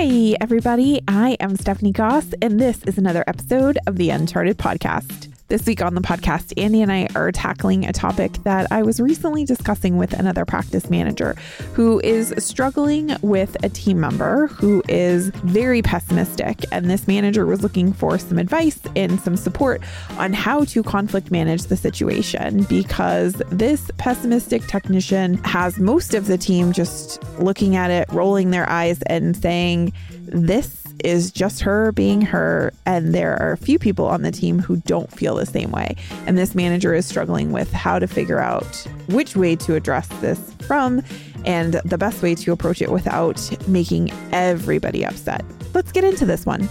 Hey, everybody, I am Stephanie Goss, and this is another episode of the Uncharted Podcast. This week on the podcast, Andy and I are tackling a topic that I was recently discussing with another practice manager who is struggling with a team member who is very pessimistic. And this manager was looking for some advice and some support on how to conflict manage the situation because this pessimistic technician has most of the team just looking at it, rolling their eyes, and saying, This is just her being her. And there are a few people on the team who don't feel the same way. And this manager is struggling with how to figure out which way to address this from and the best way to approach it without making everybody upset. Let's get into this one.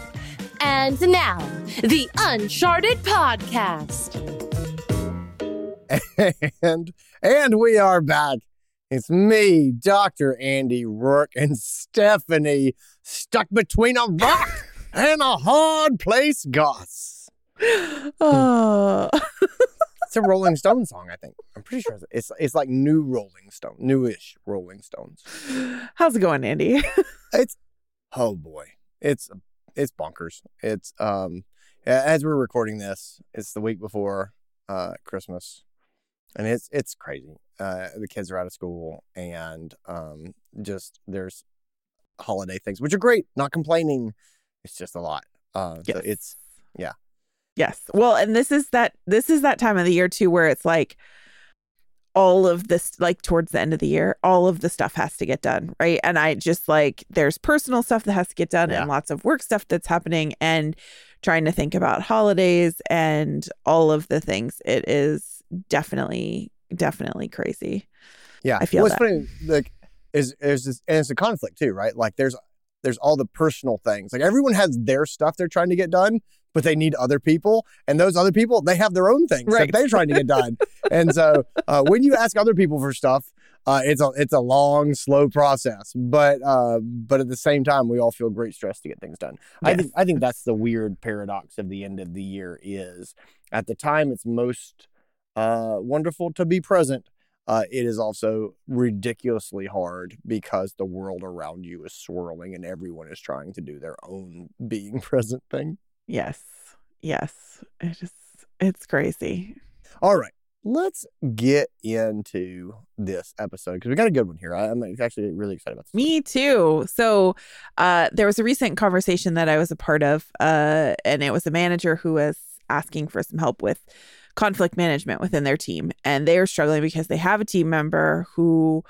And now, the Uncharted Podcast. And and we are back. It's me, Dr. Andy Roark, and Stephanie stuck between a rock and a hard place, Goss. Oh, It's a Rolling Stone song, I think. I'm pretty sure it's it's, it's like new Rolling Stone, newish Rolling Stones. how's it going, Andy? It's oh boy, it's it's bonkers. It's um as we're recording this, it's the week before uh Christmas, and it's it's crazy. Uh, the kids are out of school, and um just there's holiday things, which are great. Not complaining. It's just a lot. Uh, so Yes. it's Yes. Well, and this is that this is that time of the year too where it's like all of this like towards the end of the year, all of the stuff has to get done, right? And I just like there's personal stuff that has to get done Yeah. and lots of work stuff that's happening and trying to think about holidays and all of the things. It is definitely definitely crazy. Yeah, I feel well, that. funny. Like, is is this, and it's a conflict too, right? Like, there's there's all the personal things. Like, everyone has their stuff they're trying to get done, but they need other people, and those other people they have their own things Right. that they're trying to get done. and so, uh, when you ask other people for stuff, uh, it's a it's a long, slow process. But uh, but at the same time, we all feel great stress to get things done. I think I think that's the weird paradox of the end of the year is at the time it's most uh, wonderful to be present uh, it is also ridiculously hard because the world around you is swirling and everyone is trying to do their own being present thing. Yes. Yes. It is it's crazy. All right, let's get into this episode because we got a good one here. I'm actually really excited about this. Me too. So, uh, there was a recent conversation that I was a part of, uh, and it was a manager who was asking for some help with conflict management within their team. And they are struggling because they have a team member who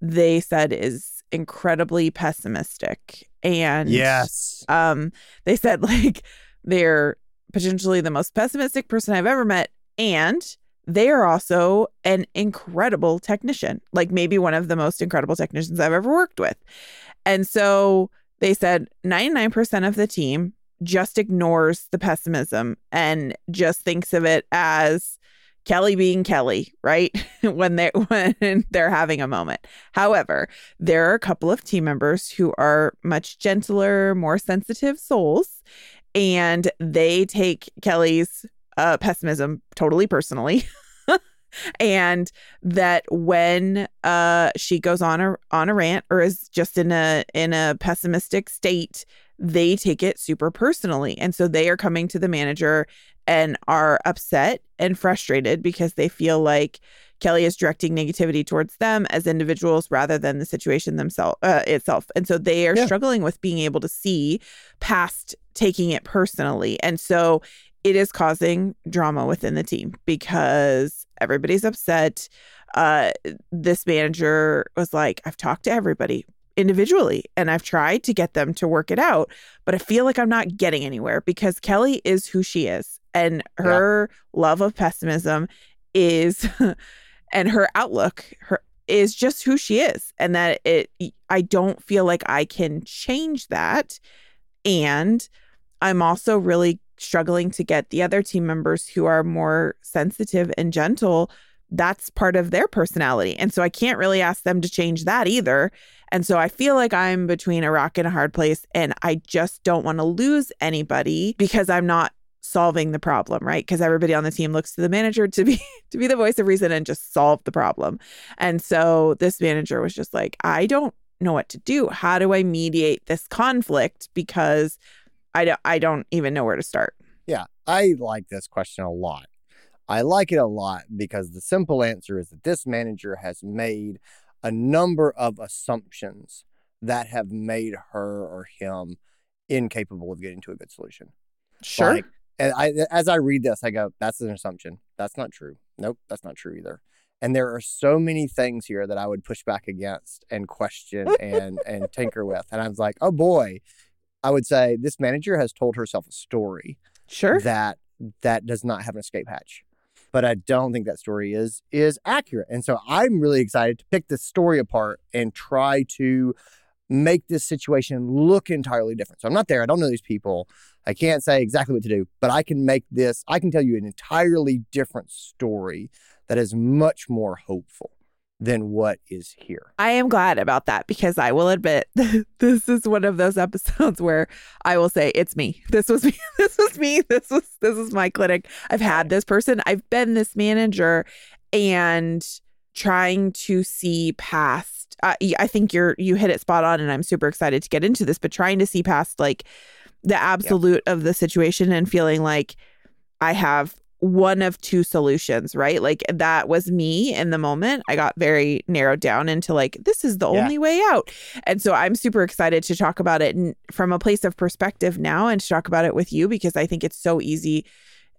they said is incredibly pessimistic. And Yes. um, they said like they're potentially the most pessimistic person I've ever met, and they are also an incredible technician, like maybe one of the most incredible technicians I've ever worked with. And so they said 99% of the team just ignores the pessimism and just thinks of it as Kelly being Kelly, right? when they when they're having a moment. However, there are a couple of team members who are much gentler, more sensitive souls, and they take Kelly's uh, pessimism totally personally. and that when uh, she goes on a on a rant or is just in a in a pessimistic state, they take it super personally, and so they are coming to the manager and are upset and frustrated because they feel like Kelly is directing negativity towards them as individuals rather than the situation themselves uh, itself. And so they are Yeah. struggling with being able to see past taking it personally. And so it is causing drama within the team because everybody's upset. Uh, this manager was like, I've talked to everybody individually and I've tried to get them to work it out, but I feel like I'm not getting anywhere because Kelly is who she is and her love of pessimism is and her outlook her is just who she is and that it I don't feel like I can change that and I'm also really struggling to get the other team members who are more sensitive and gentle that's part of their personality and so I can't really ask them to change that either and so I feel like I'm between a rock and a hard place and I just don't want to lose anybody because I'm not solving the problem, right? Because everybody on the team looks to the manager to be to be the voice of reason and just solve the problem. And so this manager was just like, I don't know what to do. How do I mediate this conflict? Because I don't, I don't even know where to start. Yeah, I like this question a lot. I like it a lot because the simple answer is that this manager has made a number of assumptions that have made her or him incapable of getting to a good solution. Sure. Like, and I, as I read this, I go, that's an assumption. That's not true. Nope, that's not true either. And there are so many things here that I would push back against and question and and tinker with. And I was like, oh boy, I would say this manager has told herself a story sure. that that does not have an escape hatch. But I don't think that story is is accurate. And so I'm really excited to pick this story apart and try to make this situation look entirely different. So I'm not there. I don't know these people. I can't say exactly what to do, but I can make this, I can tell you an entirely different story that is much more hopeful than what is here. I am glad about that because I will admit this is one of those episodes where I will say it's me. This was me. This was me. This was this is my clinic. I've had this person. I've been this manager and trying to see past uh, I think you're you hit it spot on and I'm super excited to get into this but trying to see past like the absolute yep. of the situation and feeling like I have one of two solutions, right? Like that was me in the moment. I got very narrowed down into like, this is the yeah. only way out. And so I'm super excited to talk about it from a place of perspective now and to talk about it with you because I think it's so easy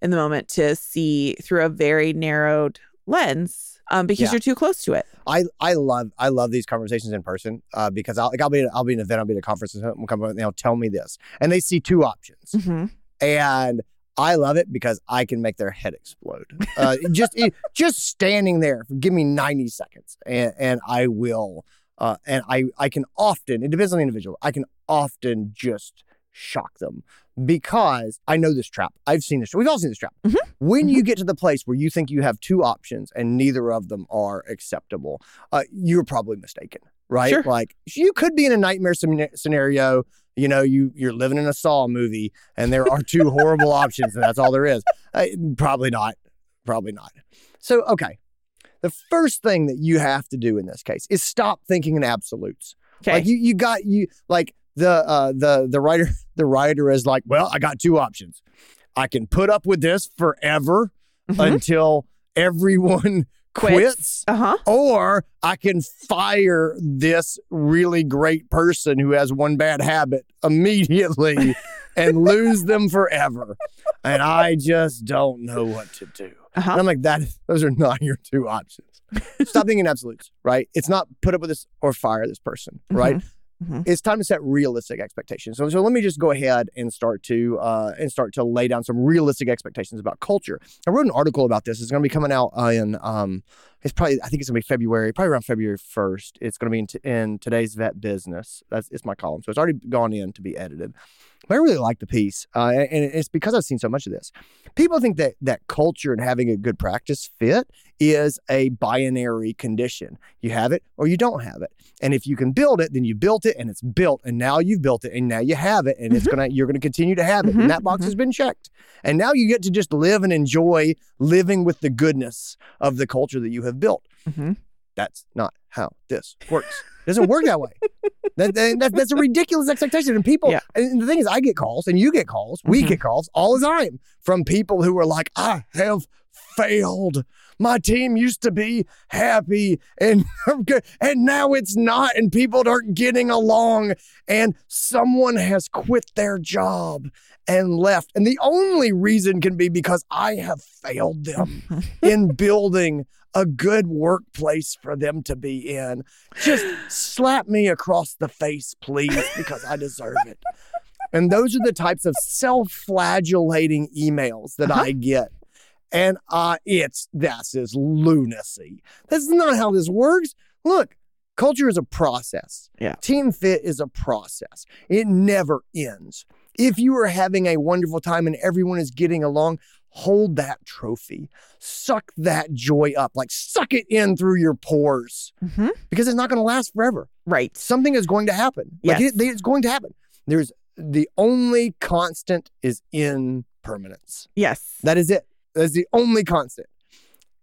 in the moment to see through a very narrowed lens um, because yeah. you're too close to it. I, I love I love these conversations in person uh, because I'll like I'll be I'll be an event I'll be at a conference and someone come and they'll tell me this and they see two options mm-hmm. and I love it because I can make their head explode. Uh, just it, just standing there, give me ninety seconds, and, and I will. Uh, and I I can often. It depends on the individual. I can often just shock them because I know this trap. I've seen this. We've all seen this trap. Mm-hmm. When mm-hmm. you get to the place where you think you have two options and neither of them are acceptable, uh, you're probably mistaken, right? Sure. Like you could be in a nightmare scenario you know, you you're living in a Saw movie and there are two horrible options and that's all there is. Uh, probably not. Probably not. So, okay. The first thing that you have to do in this case is stop thinking in absolutes. Okay. Like you you got you like the uh the the writer the writer is like, well, I got two options. I can put up with this forever Mhm. until everyone quits, Uh-huh. or I can fire this really great person who has one bad habit immediately and lose them forever. And I just don't know what to do. Uh-huh. And I'm like, that those are not your two options. Stop thinking absolutes, right? It's not put up with this or fire this person, right? Mhm. It's time to set realistic expectations. So, so let me just go ahead and start to uh, and start to lay down some realistic expectations about culture. I wrote an article about this. It's going to be coming out in um, it's probably I think it's going to be February, probably around February first. It's going to be in, t- in today's vet business. That's it's my column, so it's already gone in to be edited. But I really like the piece, uh, and it's because I've seen so much of this. People think that that culture and having a good practice fit is a binary condition. You have it or you don't have it. And if you can build it, then you built it and it's built, and now you've built it, and now you have it, and it's gonna you're gonna continue to have it, Mhm, and that box has been checked. And now you get to just live and enjoy living with the goodness of the culture that you have built. Mhm. That's not how this works. It doesn't work that way. That, that, that- that's a ridiculous expectation. And people, Yeah. and the thing is, I get calls and you get calls, we Mhm. get calls all the time from people who are like, I have failed. My team used to be happy and and now it's not and people aren't getting along and someone has quit their job and left and the only reason can be because I have failed them in building a good workplace for them to be in. Just slap me across the face, please, because I deserve it. And those are the types of self flagellating emails that Uh-huh. I get. And uh, it's this is lunacy. That's not how this works. Look, culture is a process. Yeah. Team fit is a process. It never ends. If you are having a wonderful time and everyone is getting along, hold that trophy. Suck that joy up. Like suck it in through your pores Mhm. because it's not going to last forever. Right. Something is going to happen. Like it, it's going to happen. There's the only constant is impermanence. Yes. That is it. That's the only constant.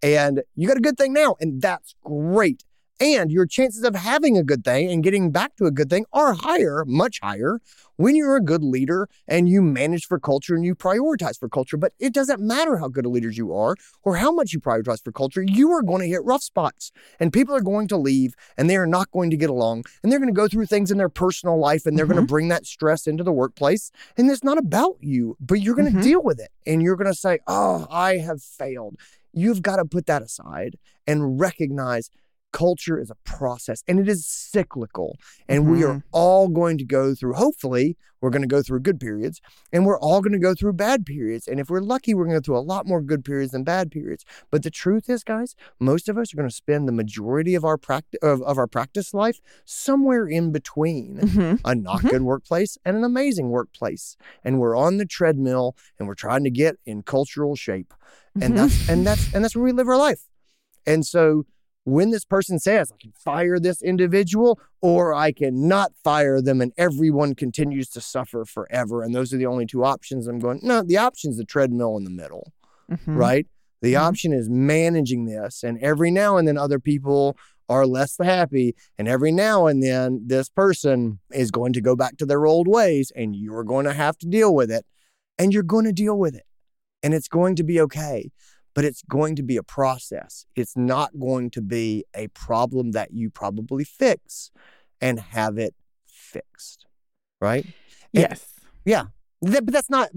And you got a good thing now, and that's great. And your chances of having a good thing and getting back to a good thing are higher, much higher, when you're a good leader and you manage for culture and you prioritize for culture. But it doesn't matter how good a leader you are or how much you prioritize for culture, you are going to hit rough spots and people are going to leave and they are not going to get along and they're going to go through things in their personal life and they're going to bring that stress into the workplace. And it's not about you, but you're going to Mhm. deal with it and you're going to say, Oh, I have failed. You've got to put that aside and recognize culture is a process and it is cyclical. And we are all going to go through, hopefully, we're going to go through good periods and we're all going to go through bad periods. And if we're lucky, we're going to go through a lot more good periods than bad periods. But the truth is, guys, most of us are going to spend the majority of our practice of, of our practice life somewhere in between Mhm. a not Mhm. good workplace and an amazing workplace. And we're on the treadmill and we're trying to get in cultural shape. And Mhm. that's and that's and that's where we live our life. And so when this person says, I can fire this individual or I cannot fire them and everyone continues to suffer forever. And those are the only two options. I'm going, no, the option is the treadmill in the middle Mhm. right? The Mhm. option is managing this. And every now and then, other people are less happy. And every now and then, this person is going to go back to their old ways, and you're going to have to deal with it. And you're going to deal with it. And it's going to be okay. But it's going to be a process. It's not going to be a problem that you probably fix and have it fixed, right? And- Yes. That, but that's not.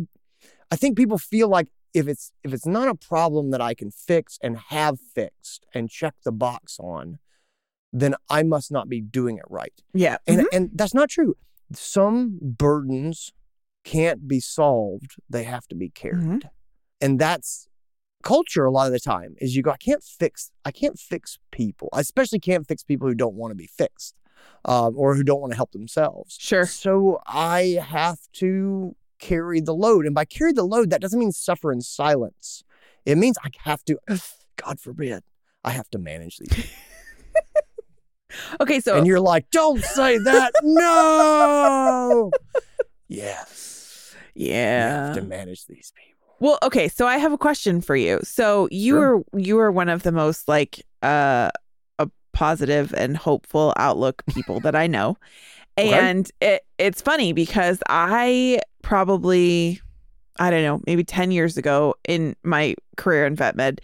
I think people feel like if it's if it's not a problem that I can fix and have fixed and check the box on, then I must not be doing it right. Yeah. And Mhm. and that's not true. Some burdens can't be solved; they have to be carried, and that's culture. A lot of the time is you go, I can't fix. I can't fix people. I especially can't fix people who don't want to be fixed, um, or who don't want to help themselves. Sure. So I have to carry the load. And by carry the load, that doesn't mean suffer in silence. It means I have to, God forbid, I have to manage these. Okay. So and you're like, don't say that. no. Yes. You yeah. have to manage these people. Well, okay, so I have a question for you. So you Sure. are you are one of the most like uh a positive and hopeful outlook people that I know. Okay. And it it's funny because I probably I don't know, maybe 10 years ago in my career in vet med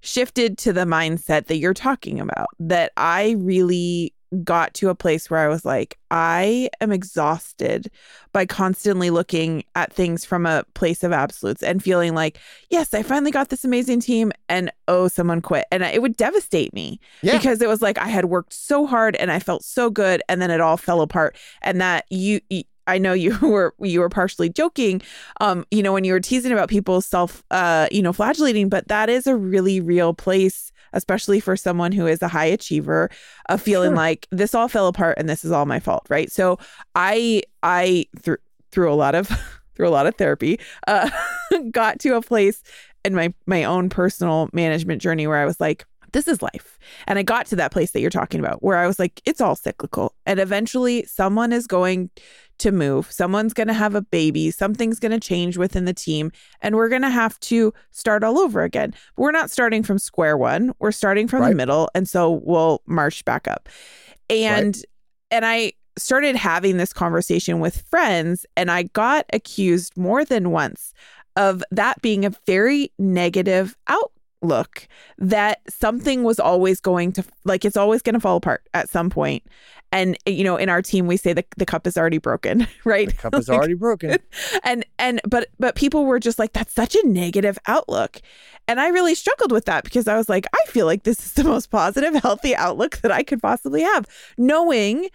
shifted to the mindset that you're talking about that I really got to a place where I was like, I am exhausted by constantly looking at things from a place of absolutes and feeling like, yes, I finally got this amazing team, and oh, someone quit. And it would devastate me Yeah. because it was like I had worked so hard and I felt so good, and then it all fell apart. And that you, you I know you were you were partially joking, um, you know, when you were teasing about people self, uh, you know, flagellating, but that is a really real place, especially for someone who is a high achiever, of feeling Sure. like this all fell apart and this is all my fault, right? So I I through through a lot of through a lot of therapy, uh, got to a place in my my own personal management journey where I was like, this is life. And I got to that place that you're talking about where I was like, it's all cyclical. And eventually someone is going to move. Someone's going to have a baby. Something's going to change within the team. And we're going to have to start all over again. But we're not starting from square one. We're starting from the middle. And so we'll march back up. And and I started having this conversation with friends and I got accused more than once of that being a very negative outlook that something was always going to like it's always going to fall apart at some point and you know in our team we say the, the cup is already broken right The cup is Like- already broken. and and but but people were just like that's such a negative outlook and i really struggled with that because i was like i feel like this is the most positive healthy outlook that i could possibly have knowing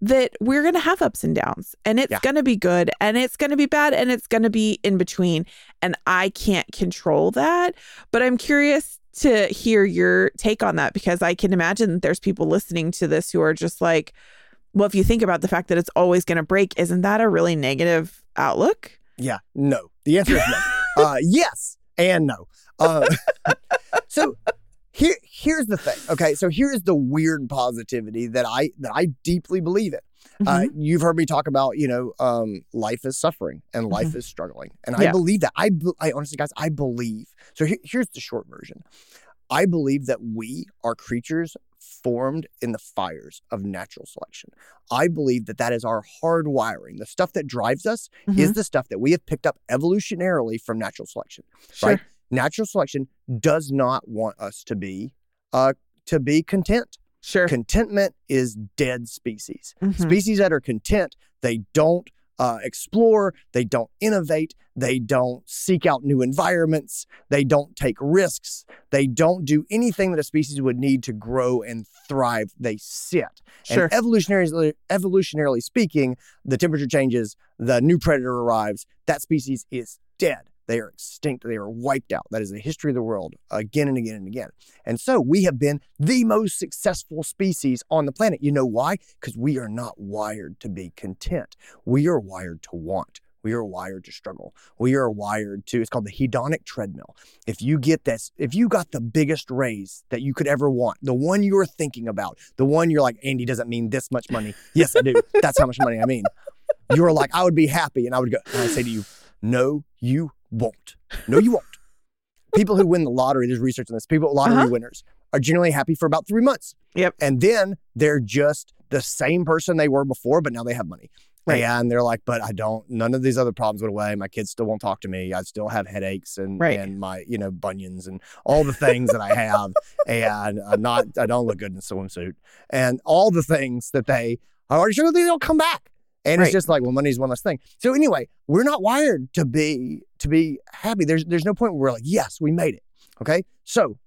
that we're going to have ups and downs and it's Yeah. going to be good and it's going to be bad and it's going to be in between and i can't control that but i'm curious to hear your take on that because i can imagine that there's people listening to this who are just like well if you think about the fact that it's always going to break isn't that a really negative outlook Yeah, no. The answer is no. uh, yes and no. Uh, so here, here's the thing. Okay, so here's the weird positivity that I that I deeply believe in. Uh, Mhm. you've heard me talk about, you know, um, life is suffering and life is struggling, and I believe that. I, be- I honestly, guys, I believe. So here, here's the short version. I believe that we are creatures formed in the fires of natural selection. I believe that that is our hard wiring. The stuff that drives us is Mhm. the stuff that we have picked up evolutionarily from natural selection. sure. right? Natural selection does not want us to be uh, to be content. Sure. Contentment is dead species. Mhm. Species that are content, they don't uh, explore, they don't innovate, they don't seek out new environments, they don't take risks, they don't do anything that a species would need to grow and thrive. They sit. Sure. And evolutionarily, evolutionarily speaking, the temperature changes, the new predator arrives, that species is dead. They are extinct. They are wiped out. That is the history of the world again and again and again. And so we have been the most successful species on the planet. You know why? Because we are not wired to be content. We are wired to want. We are wired to struggle. We are wired to, it's called the hedonic treadmill. If you get this, if you got the biggest raise that you could ever want, the one you're thinking about, the one you're like, Andy doesn't mean this much money. Yes, I do. That's how much money I mean. You're like, I would be happy. And I would go, and I say to you, no, you won't. No, you won't. People who win the lottery, there's research on this, people, lottery Uh-huh. winners are generally happy for about three months. Yep. And then they're just the same person they were before, but now they have money. Right. And they're like, but I don't, none of these other problems went away. My kids still won't talk to me. I still have headaches and, Right. and my, you know, bunions and all the things that I have. And I'm not, I don't look good in a swimsuit. And all the things that they, I already sure they don't come back. And Right. it's just like, well, money's one less thing. So anyway, we're not wired to be to be happy. There's there's no point where we're like, yes, we made it. Okay. So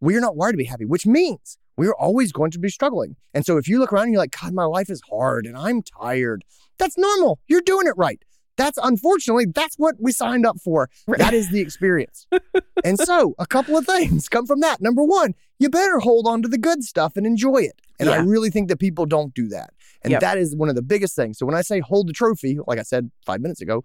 we're not wired to be happy, which means we're always going to be struggling. And so if you look around and you're like, God, my life is hard and I'm tired, that's normal. You're doing it right. That's unfortunately, that's what we signed up for. Right. That is the experience. and so a couple of things come from that. Number one, you better hold on to the good stuff and enjoy it. And I really think that people don't do that. And Yep. that is one of the biggest things. So when I say hold the trophy, like I said five minutes ago,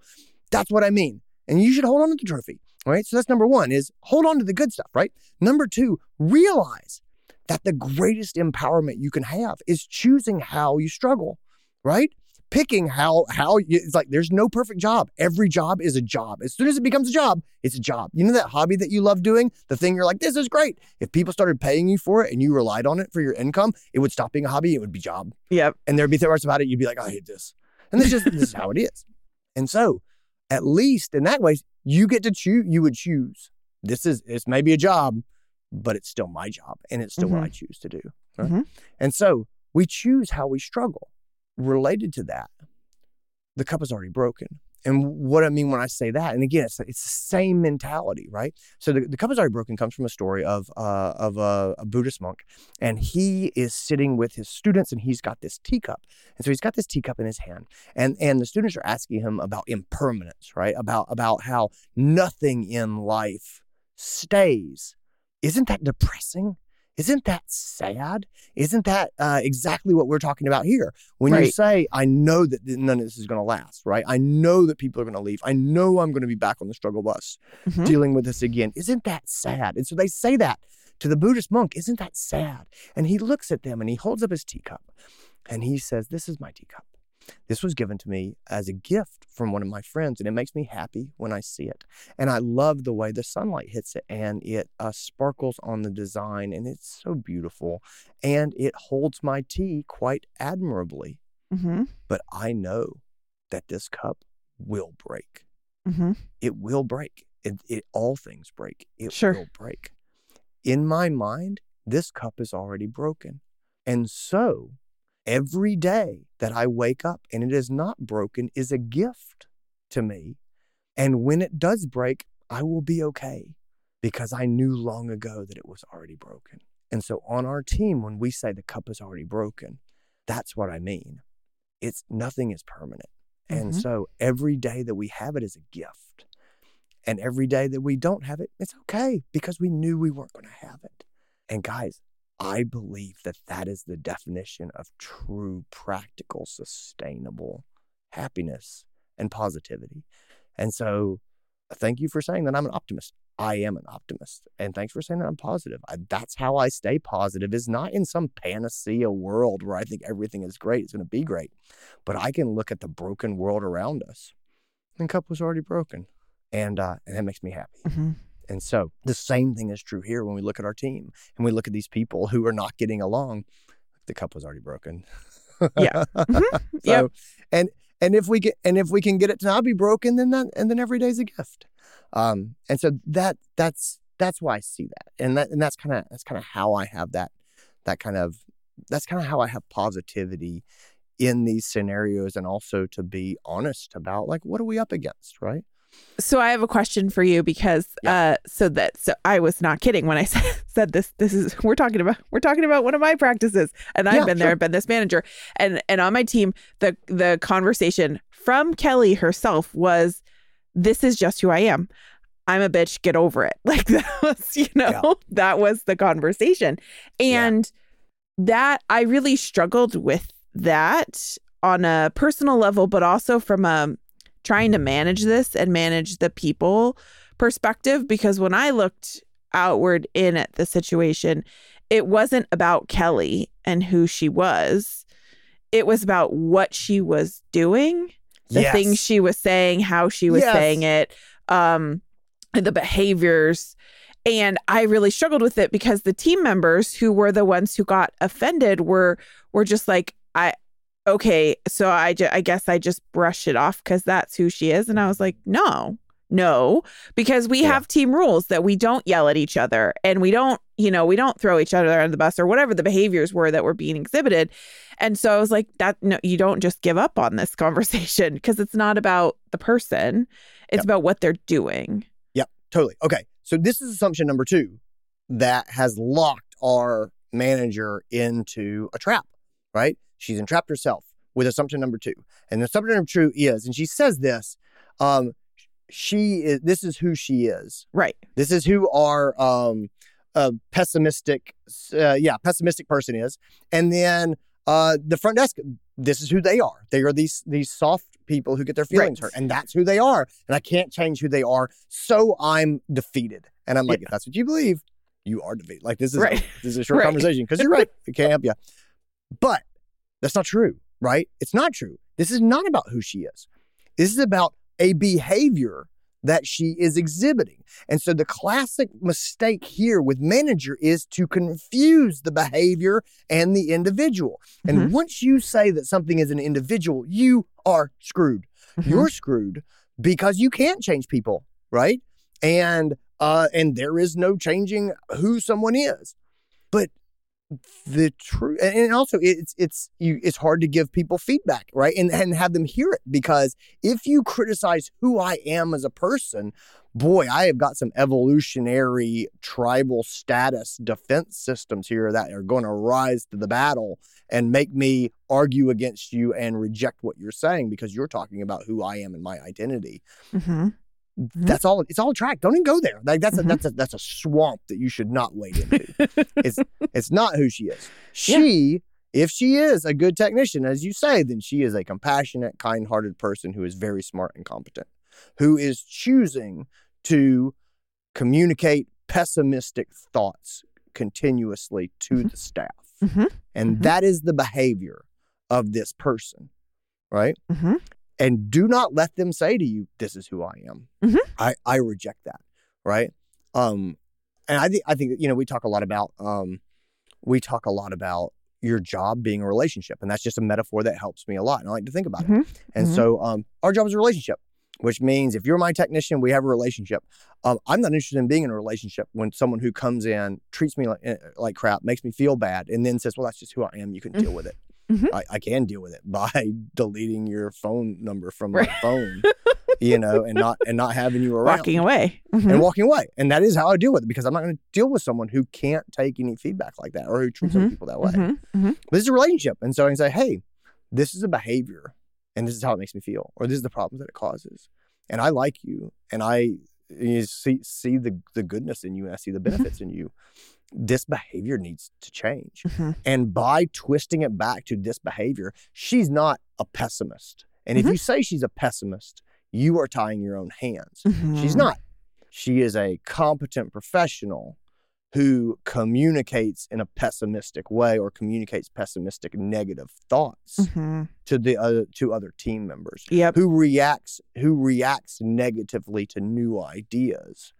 that's what I mean. And you should hold on to the trophy. All right. So that's number one is hold on to the good stuff, right? Number two, realize that the greatest empowerment you can have is choosing how you struggle, right? Picking how how you, it's like there's no perfect job. Every job is a job. As soon as it becomes a job, it's a job. You know that hobby that you love doing, the thing you're like, this is great. If people started paying you for it and you relied on it for your income, it would stop being a hobby. It would be job Yep. and there'd be parts about it you'd be like, I hate this. And this is this is how it is. And so, at least in that way, you get to choose. You would choose. This is it's maybe a job, but it's still my job, and it's still what I choose to do. right? Mhm. And so we choose how we struggle. Related to that, the cup is already broken. And what I mean when I say that, and again, it's, it's the same mentality, right? So the, the cup is already broken comes from a story of uh, of a, a Buddhist monk, and he is sitting with his students, and he's got this teacup, and so he's got this teacup in his hand, and and the students are asking him about impermanence, right? About about how nothing in life stays. Isn't that depressing? Isn't that sad? Isn't that uh, exactly what we're talking about here? When you say, I know that none of this is going to last, right? I know that people are going to leave. I know I'm going to be back on the struggle bus Mhm. dealing with this again. Isn't that sad? And so they say that to the Buddhist monk. Isn't that sad? And he looks at them and he holds up his teacup and he says, This is my teacup. This was given to me as a gift from one of my friends, and it makes me happy when I see it. And I love the way the sunlight hits it and it uh, sparkles on the design, and it's so beautiful. And it holds my tea quite admirably. Mhm. But I know that this cup will break. Mhm. It will break. It, it all things break. It Sure. will break. In my mind, this cup is already broken. And so every day that I wake up and it is not broken is a gift to me. And when it does break, I will be okay because I knew long ago that it was already broken. And so on our team, when we say the cup is already broken, that's what I mean. It's nothing is permanent. And Mhm. so every day that we have it is a gift. And every day that we don't have it, it's okay because we knew we weren't going to have it. And guys, I believe that that is the definition of true, practical, sustainable happiness and positivity. And so, thank you for saying that I'm an optimist. I am an optimist. And thanks for saying that I'm positive. I, that's how I stay positive, is not in some panacea world where I think everything is great, it's going to be great. But I can look at the broken world around us. And cup was already broken. And, uh, and that makes me happy. Mhm. And so the same thing is true here when we look at our team and we look at these people who are not getting along. The cup was already broken. Yeah. Mhm. so, Yep. and and if we get and if we can get it to not be broken, then that and then every day's a gift. Um, and so that that's that's why I see that, and that and that's kind of that's kind of how I have that that kind of that's kind of how I have positivity in these scenarios, and also to be honest about like what are we up against, right? So I have a question for you because uh so that so I was not kidding when I said, said this this is we're talking about we're talking about one of my practices and I've Yeah, been there sure. I've been this manager and and on my team the the conversation from Kelly herself was this is just who I am. I'm a bitch, get over it. Like that was, you know, Yeah. that was the conversation. Yeah. And that I really struggled with that on a personal level, but also from a trying to manage this and manage the people perspective. Because when I looked outward in at the situation, it wasn't about Kelly and who she was. It was about what she was doing, the Yes. things she was saying, how she was Yes. saying it, um, the behaviors. And I really struggled with it because the team members who were the ones who got offended were were just like, I okay, so I ju- I guess I just brush it off because that's who she is. And I was like, no, no, because we Yeah. have team rules that we don't yell at each other and we don't, you know, we don't throw each other under the bus or whatever the behaviors were that were being exhibited. And so I was like, that no, you don't just give up on this conversation because it's not about the person, it's Yep. about what they're doing. Yep, totally. Okay. So this is assumption number two that has locked our manager into a trap, right? She's entrapped herself with assumption number two. And the assumption number two is, and she says this, um, she is this is who she is. Right. This is who our um uh, pessimistic uh, yeah, pessimistic person is. And then uh the front desk, this is who they are. They are these these soft people who get their feelings Right. hurt. And that's who they are. And I can't change who they are. So I'm defeated. And I'm like, Yeah. if that's what you believe, you are defeated. Like this is Right. this is a short Right. conversation because you're right. It can't help you. But that's not true, right? It's not true. This is not about who she is. This is about a behavior that she is exhibiting. And so the classic mistake here with manager is to confuse the behavior and the individual. And Mhm. once you say that something is an individual, you are screwed. Mhm. You're screwed because you can't change people, right? And uh and there is no changing who someone is. But the truth and also it's it's you it's hard to give people feedback right and and have them hear it because if you criticize who i am as a person boy i have got some evolutionary tribal status defense systems here that are going to rise to the battle and make me argue against you and reject what you're saying because you're talking about who i am and my identity Mhm. That's all it's all a track don't even go there like that's a Mhm. that's a that's a swamp that you should not wade into it's it's not who she is. Yeah. She, if she is a good technician, as you say, then she is a compassionate, kind-hearted person who is very smart and competent, who is choosing to communicate pessimistic thoughts continuously to Mhm. the staff. Mhm. And Mhm. that is the behavior of this person, right? And do not let them say to you, "This is who I am." Mhm. I I reject that, right? Um, and I think I think you know we talk a lot about um, we talk a lot about your job being a relationship, and that's just a metaphor that helps me a lot, and I like to think about it. Mhm. And Mhm. so, um, our job is a relationship, which means if you're my technician, we have a relationship. Um, I'm not interested in being in a relationship when someone who comes in treats me like eh, like crap, makes me feel bad, and then says, "Well, that's just who I am. You can deal with it." Mhm. I, I can deal with it by deleting your phone number from my Right. phone, you know, and not and not having you around Walking away. Mhm. and walking away. And that is how I deal with it because I'm not going to deal with someone who can't take any feedback like that or who treats other people that way. But this is a relationship. And so I can say, hey, this is a behavior and this is how it makes me feel, or this is the problem that it causes. And I like you and I you see see the, the goodness in you and I see the benefits in you. This behavior needs to change. Mhm. And by twisting it back to this behavior, she's not a pessimist. And if Mhm. you say she's a pessimist, you are tying your own hands. She's Mhm. not. She is a competent professional who communicates in a pessimistic way or communicates pessimistic negative thoughts Mhm. to the other to other team members Yep. who reacts who reacts negatively to new ideas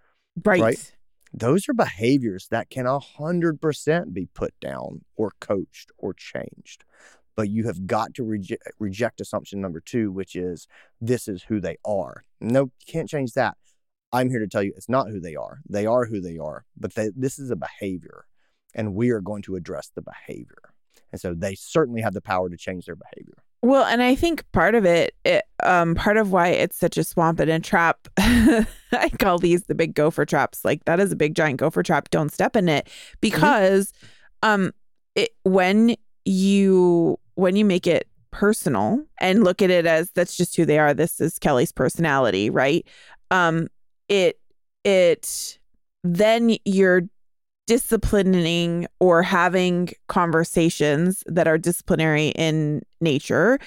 Right. Right. Those are behaviors that can 100% be put down or coached or changed. But you have got to reje- reject assumption number two, which is this is who they are. No, you can't change that. I'm here to tell you it's not who they are. They are who they are, but they, this is a behavior, and we are going to address the behavior. And so they certainly have the power to change their behavior. Well, and I think part of it, it um, part of why it's such a swamp and a trap, I call these the big gopher traps. Like that is a big giant gopher trap. Don't step in it because, um, it when you when you make it personal and look at it as that's just who they are. This is Kelly's personality, right? Um, it it then you're disciplining or having conversations that are disciplinary in nature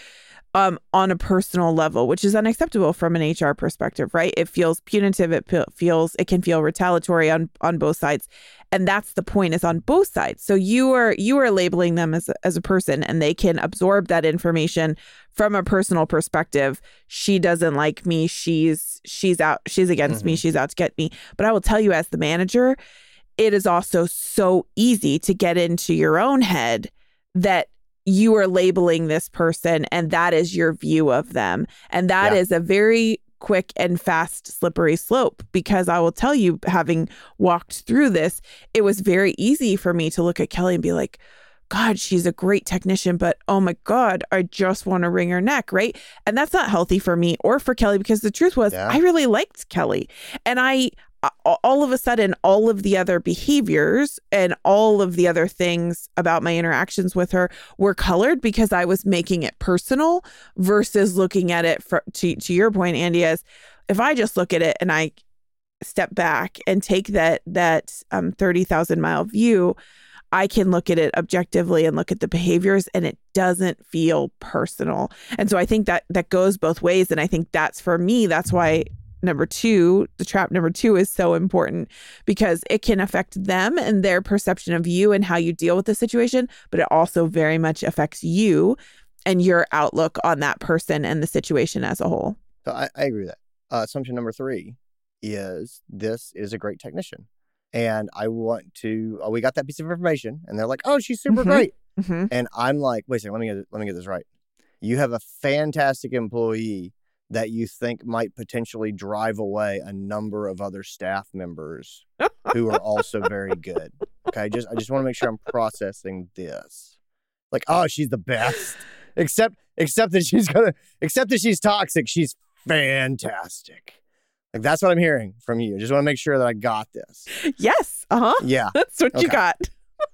um, on a personal level, which is unacceptable from an HR perspective, right? It feels punitive. It fe- feels it can feel retaliatory on on both sides, and that's the point is on both sides. So you are you are labeling them as as a person, and they can absorb that information from a personal perspective. She doesn't like me. She's she's out. She's against me. Mhm. She's out to get me. But I will tell you, as the manager, it is also so easy to get into your own head that you are labeling this person and that is your view of them. And that is Yeah. a very quick and fast slippery slope because I will tell you, having walked through this, it was very easy for me to look at Kelly and be like, God, she's a great technician, but oh my God, I just want to wring her neck, right? And that's not healthy for me or for Kelly because the truth was, Yeah. I really liked Kelly. And I, all of a sudden, all of the other behaviors and all of the other things about my interactions with her were colored because I was making it personal versus looking at it for, to, to your point, Andy, as if I just look at it and I step back and take that that um, 30,000 mile view, I can look at it objectively and look at the behaviors and it doesn't feel personal. And so I think that that goes both ways and I think that's for me that's why number 2, the trap number 2 is so important because it can affect them and their perception of you and how you deal with the situation, but it also very much affects you and your outlook on that person and the situation as a whole. So I, I agree with that. Uh, assumption number three is this is a great technician. And I want to, oh, we got that piece of information. And they're like, oh, she's super Mhm. great. Mm-hmm. And I'm like, wait a second, let me get let me get this right. You have a fantastic employee that you think might potentially drive away a number of other staff members who are also very good. Okay, just I just want to make sure I'm processing this. Like, oh, she's the best. Except except that she's gonna except that she's toxic. She's fantastic. Like that's what I'm hearing from you. I just want to make sure that I got this. Yes. Uh huh. Yeah. That's what you got.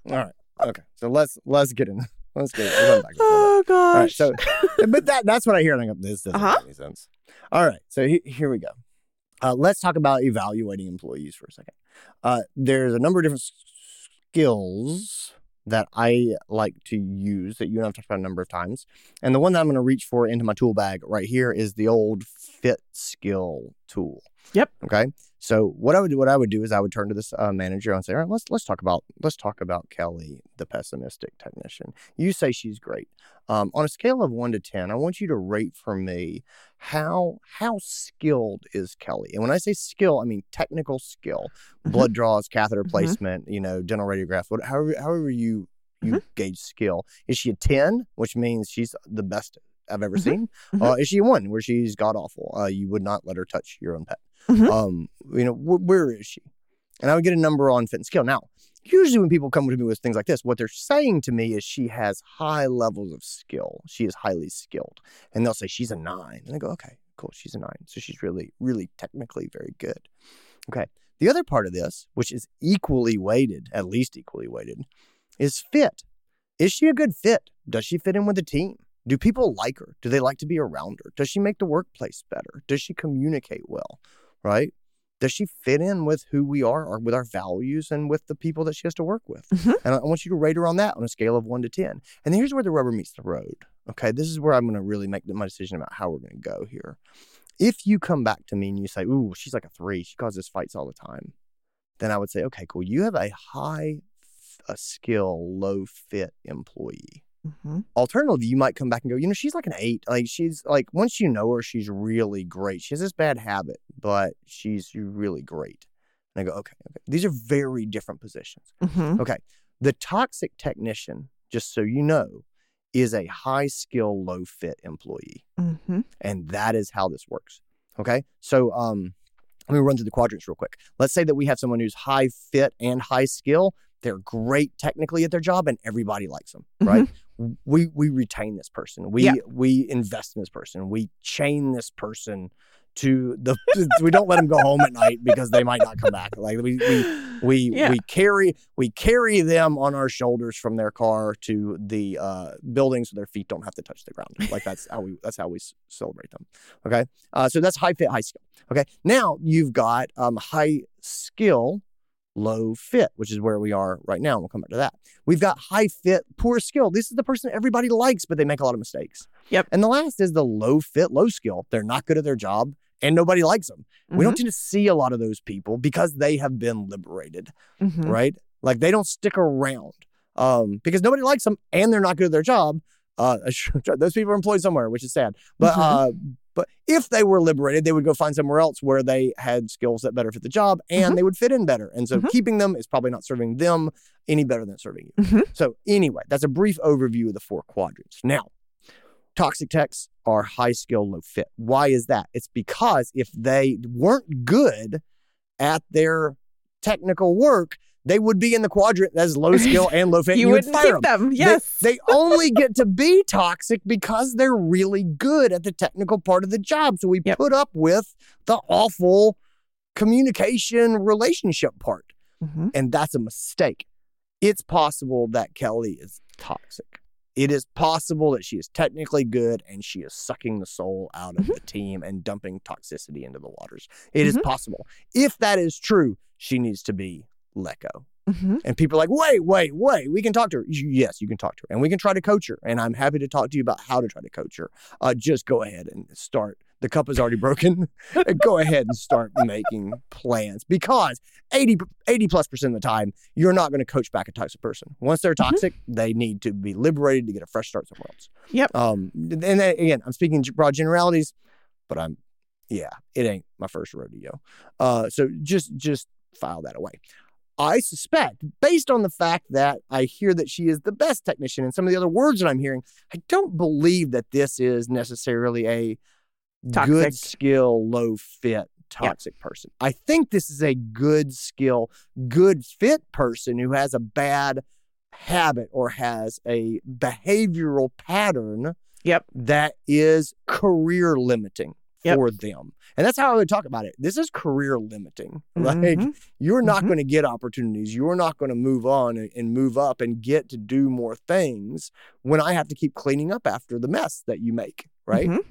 All right. Okay. So let's let's get in. Let's get we're back and forth. Oh gosh. Right, so but that that's what I hear, and I go, this doesn't Uh-huh. make any sense. All right, so he, here we go. Uh, let's talk about evaluating employees for a second. Uh, there's a number of different skills that I like to use that you and I've talked about a number of times, and the one that I'm going to reach for into my tool bag right here is the old fit skill tool. Yep. Okay. So what I would do, what I would do is I would turn to this uh, manager and say, all right, let's let's talk about let's talk about Kelly, the pessimistic technician. You say she's great. Um, on a scale of one to ten, I want you to rate for me how how skilled is Kelly. And when I say skill, I mean technical skill, Mhm. blood draws, catheter Mhm. placement, you know, dental radiographs, what, however however you you gauge skill. Is she a ten, which means she's the best I've ever Mhm. seen? Mhm. Uh, is she a one, where she's god awful? Uh, you would not let her touch your own pet. Mhm. Um, you know, wh- where is she? And I would get a number on fit and skill. Now, usually when people come to me with things like this, what they're saying to me is she has high levels of skill. She is highly skilled. And they'll say she's a nine. And I go, okay, cool. She's a nine. So she's really, really technically very good. Okay. The other part of this, which is equally weighted, at least equally weighted, is fit. Is she a good fit? Does she fit in with the team? Do people like her? Do they like to be around her? Does she make the workplace better? Does she communicate well? Right? Does she fit in with who we are or with our values and with the people that she has to work with? Mhm. And I I want you to rate her on that on a scale of one to 10. And here's where the rubber meets the road. Okay. This is where I'm going to really make my decision about how we're going to go here. If you come back to me and you say, Ooh, she's like a three, she causes fights all the time, then I would say, Okay, cool. You have a high a skill, low fit employee Mhm. alternatively, you might come back and go, you know, she's like an eight. Like she's like once you know her, she's really great. She has this bad habit, but she's really great. And I go, okay, okay. These are very different positions. Mhm. Okay. The toxic technician, just so you know, is a high skill, low fit employee. Mhm. And that is how this works. Okay. So um let me run through the quadrants real quick. Let's say that we have someone who's high fit and high skill. They're great technically at their job and everybody likes them, right? We we retain this person. We Yeah. we invest in this person. We chain this person to the we don't let them go home at night because they might not come back. Like we we we Yeah. we carry we carry them on our shoulders from their car to the uh, building so their feet don't have to touch the ground. Like that's how we that's how we celebrate them. Okay, uh, so that's high fit, high skill. Okay, now you've got um, high skill, low fit, which is where we are right now. And we'll come back to that. We've got high fit, poor skill. This is the person everybody likes, but they make a lot of mistakes. Yep. And the last is the low fit, low skill. They're not good at their job. And nobody likes them. We don't tend to see a lot of those people because they have been liberated Mhm. right? Like they don't stick around um, because nobody likes them and they're not good at their job. Uh, those people are employed somewhere, which is sad. But Mhm. uh, but if they were liberated, they would go find somewhere else where they had skills that better fit the job and Mhm. they would fit in better. And so Mhm. keeping them is probably not serving them any better than serving you. Mhm. So anyway, that's a brief overview of the four quadrants. Now, toxic techs are high skill, low fit. Why is that? It's because if they weren't good at their technical work, they would be in the quadrant as low skill and low fit. You, and would wouldn't fire them. them. Yes. They, only get to be toxic because they're really good at the technical part of the job. So we Yep. put up with the awful communication relationship part. Mhm. And that's a mistake. It's possible that Kelly is toxic. It is possible that she is technically good and she is sucking the soul out of the team and dumping toxicity into the waters. It is Mhm. possible. If that is true, she needs to be let go. Mhm. And people are like, wait, wait, wait, we can talk to her. Yes, you can talk to her. And we can try to coach her. And I'm happy to talk to you about how to try to coach her. Uh, just go ahead and start. The cup is already broken. go ahead and start making plans because 80, 80 plus percent of the time, you're not going to coach back a toxic person. Once they're toxic, they need to be liberated to get a fresh start somewhere else. Yep. Um, and then again, I'm speaking broad generalities, but I'm, yeah, it ain't my first rodeo. Uh, so just, just file that away. I suspect, based on the fact that I hear that she is the best technician and some of the other words that I'm hearing, I don't believe that this is necessarily a good skill, low fit, toxic person. I think this is a good skill, good fit person who has a bad habit or has a behavioral pattern Yep. that is career limiting Yep. for them. And that's how I would talk about it. This is career limiting. Like Mhm. you're not Mhm. going to get opportunities. You're not going to move on and, and move up and get to do more things when I have to keep cleaning up after the mess that you make. Right. Mhm.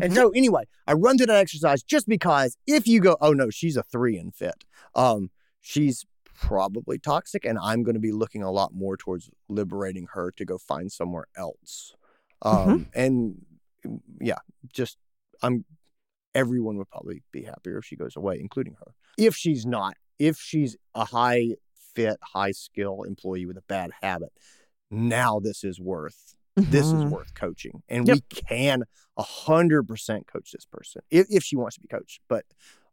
And Mhm. so anyway, I run through that exercise just because if you go, oh no, she's a three in fit, um, she's probably toxic, and I'm going to be looking a lot more towards liberating her to go find somewhere else. Um, and mm, yeah, just I'm everyone would probably be happier if she goes away, including her. If she's not, if she's a high fit, high skill employee with a bad habit, now this is worth this is Mhm. worth coaching. And Yep. we can a hundred percent coach this person if, if she wants to be coached. But